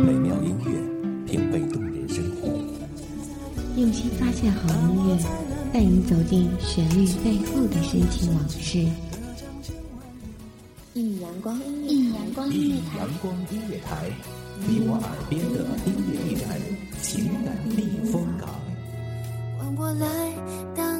美妙音乐，品味动人生活。用心发现好音乐，带你走进旋律背后的深情往事。一米阳光，一米阳光音乐台，阳光音乐台，你我耳边的音乐驿站，情感避风港。换我来当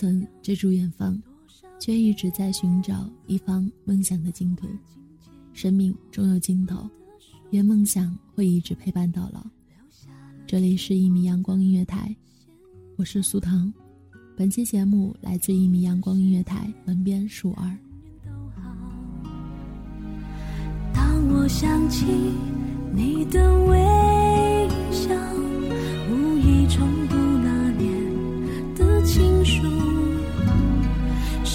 曾追逐远方，却一直在寻找一方梦想的净土。生命终有尽头，愿梦想会一直陪伴到老。这里是一米阳光音乐台，我是苏糖。本期节目来自一米阳光音乐台门边树儿。当我想起你的微笑，无意重读那年的情书。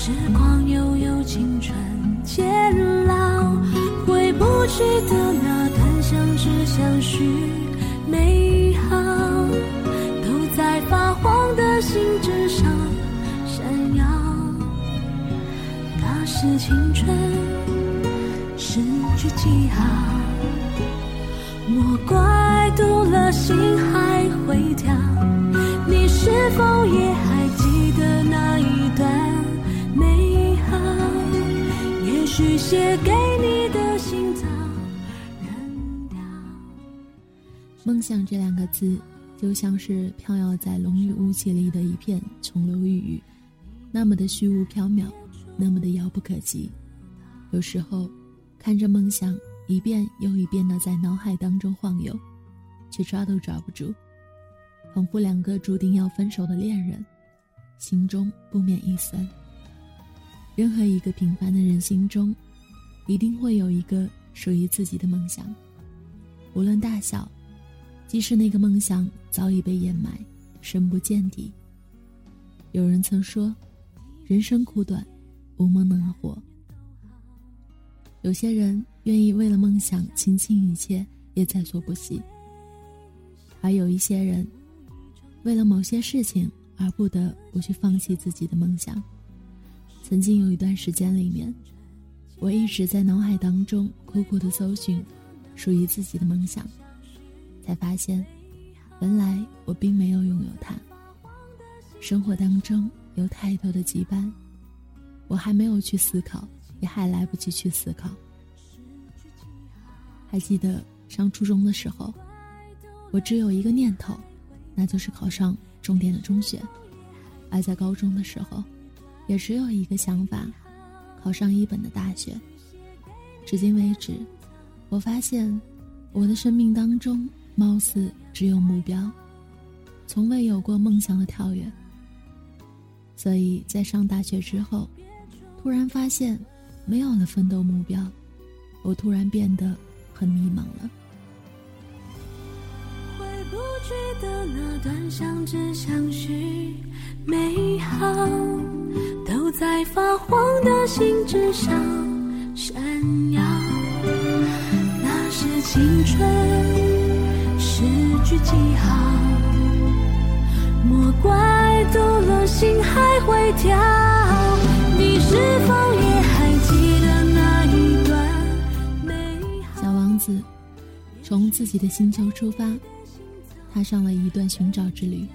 时光悠悠，青春渐老，回不去的那段相知相许美好，都在发黄的信纸上闪耀。那是青春。失去记号，也许写给你的信早扔掉。梦想这两个字，就像是飘摇在浓郁雾气里的一片琼楼玉宇，那么的虚无缥缈，那么的遥不可及。有时候。看着梦想一遍又一遍的在脑海当中晃悠，却抓都抓不住，仿佛两个注定要分手的恋人，心中不免一酸。任何一个平凡的人心中，一定会有一个属于自己的梦想，无论大小，即使那个梦想早已被掩埋，深不见底。有人曾说，人生苦短，无梦能活。有些人愿意为了梦想倾尽一切，也在所不惜；而有一些人，为了某些事情而不得不去放弃自己的梦想。曾经有一段时间里面，我一直在脑海当中苦苦的搜寻属于自己的梦想，才发现，原来我并没有拥有它。生活当中有太多的羁绊，我还没有去思考。也还来不及去思考。还记得上初中的时候，我只有一个念头，那就是考上重点的中学；而在高中的时候，也只有一个想法，考上一本的大学。至今为止，我发现我的生命当中貌似只有目标，从未有过梦想的跳跃。所以在上大学之后，突然发现。没有了奋斗目标，我突然变得很迷茫了。回不去的那段相知相许美好，在发黄的信纸上闪耀。那是青春失去记号，莫怪读了心还会跳。你是否也？从自己的星球出发，踏上了一段寻找之旅，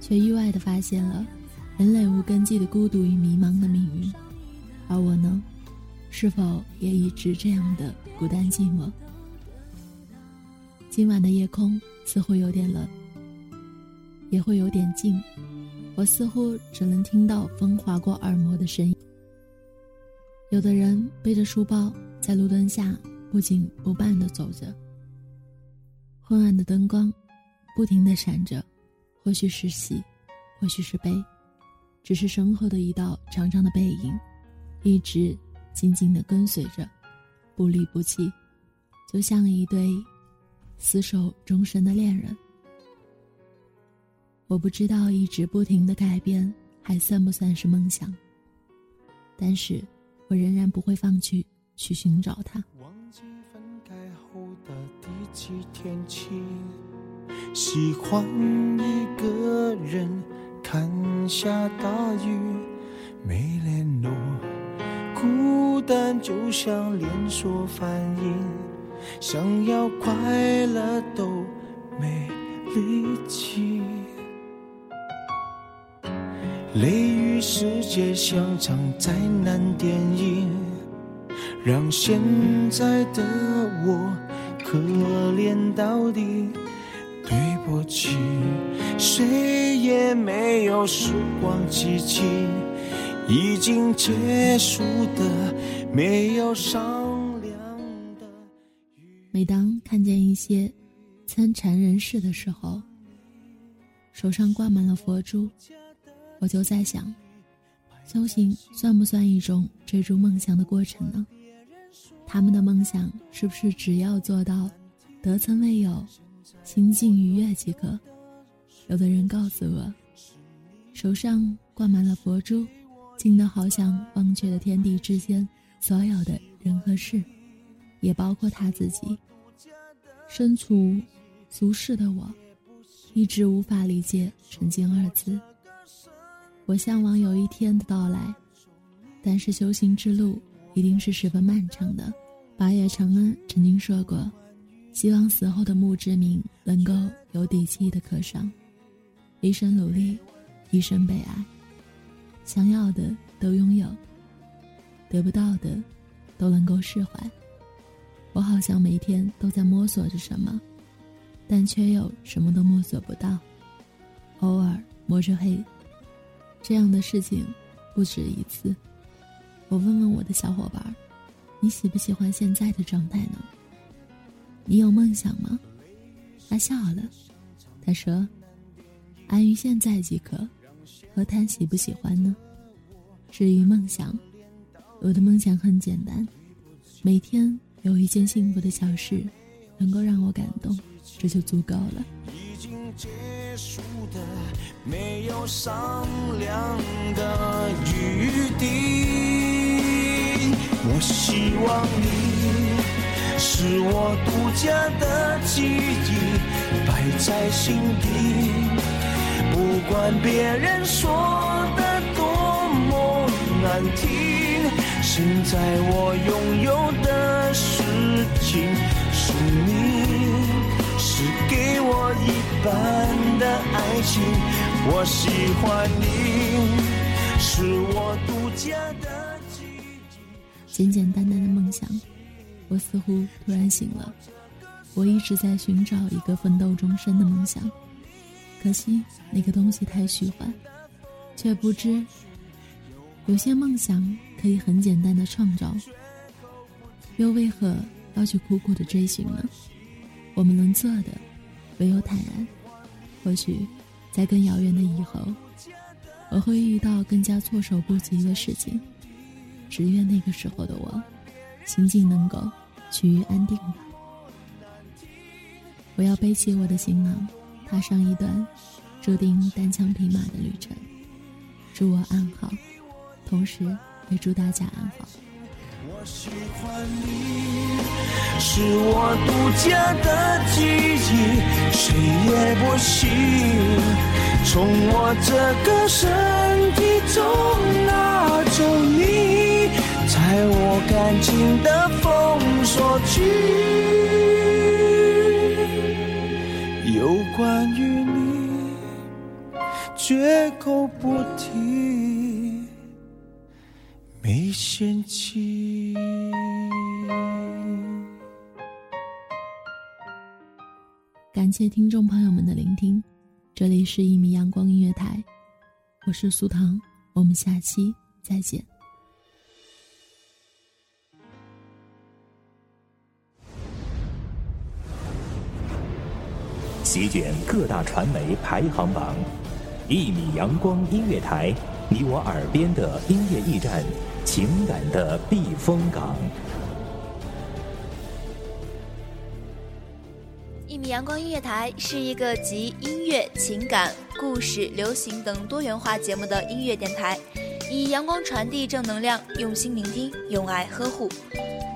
却意外的发现了人类无根基的孤独与迷茫的命运，而我呢，是否也一直这样的孤单寂寞？今晚的夜空似乎有点冷，也会有点静，我似乎只能听到风划过耳膜的声音。有的人背着书包在路灯下不紧不慢地走着，昏暗的灯光不停地闪着，或许是喜，或许是悲，只是身后的一道长长的背影，一直静静地跟随着，不离不弃，就像一对厮守终身的恋人。我不知道一直不停的改变还算不算是梦想，但是。我仍然不会放弃去寻找他。忘记分开后的第几天起，喜欢一个人看下大雨，没联络，孤单就像连锁反应，想要快乐都没力气。雷雨世界像场灾难电影，让现在的我可怜到底。过去，谁也没有时光机器，已经结束的没有商量的。每当看见一些参禅人士的时候，手上挂满了佛珠。我就在想，修行算不算一种追逐梦想的过程呢？他们的梦想是不是只要做到得曾未有，心境愉悦即可？有的人告诉我，手上挂满了佛珠，静得好像忘却了天地之间所有的人和事，也包括他自己。身处俗世的我，一直无法理解“纯净”二字。我向往有一天的到来，但是修行之路一定是十分漫长的。八月长安曾经说过：“希望死后的墓志铭能够有底气的刻上，一生努力，一生被爱，想要的都拥有，得不到的都能够释怀。”我好像每天都在摸索着什么，但却又什么都摸索不到，偶尔摸着黑。这样的事情不止一次。我问问我的小伙伴你喜不喜欢现在的状态呢？你有梦想吗？”他笑了，他说：“安于现在即可，何谈喜不喜欢呢？至于梦想，我的梦想很简单，每天有一件幸福的小事，能够让我感动，这就足够了。”结束的没有商量的余地。我希望你是我独家的记忆，摆在心底。不管别人说的多么难听，现在我拥有的事情是你。是给我一半的爱情，我喜欢你，是我独家的记忆。简简单单的梦想，我似乎突然醒了。我一直在寻找一个奋斗终身的梦想，可惜那个东西太虚幻，却不知有些梦想可以很简单的创造，又为何要去苦苦的追寻呢？我们能做的，唯有坦然。或许，在更遥远的以后，我会遇到更加措手不及的事情。只愿那个时候的我，心境能够趋于安定吧。我要背起我的行囊，踏上一段注定单枪匹马的旅程。祝我安好，同时也祝大家安好。我喜欢你，是我独家的记忆，谁也不行从我这个身体中拿走你，我感情的封锁区，有关于你。绝口不提，没嫌弃。感谢听众朋友们的聆听，这里是一米阳光音乐台，我是苏糖，我们下期再见。席卷各大传媒排行榜，一米阳光音乐台，你我耳边的音乐驿站，情感的避风港。一米阳光音乐台是一个集音乐、情感、故事、流行等多元化节目的音乐电台，以阳光传递正能量，用心聆听，用爱呵护。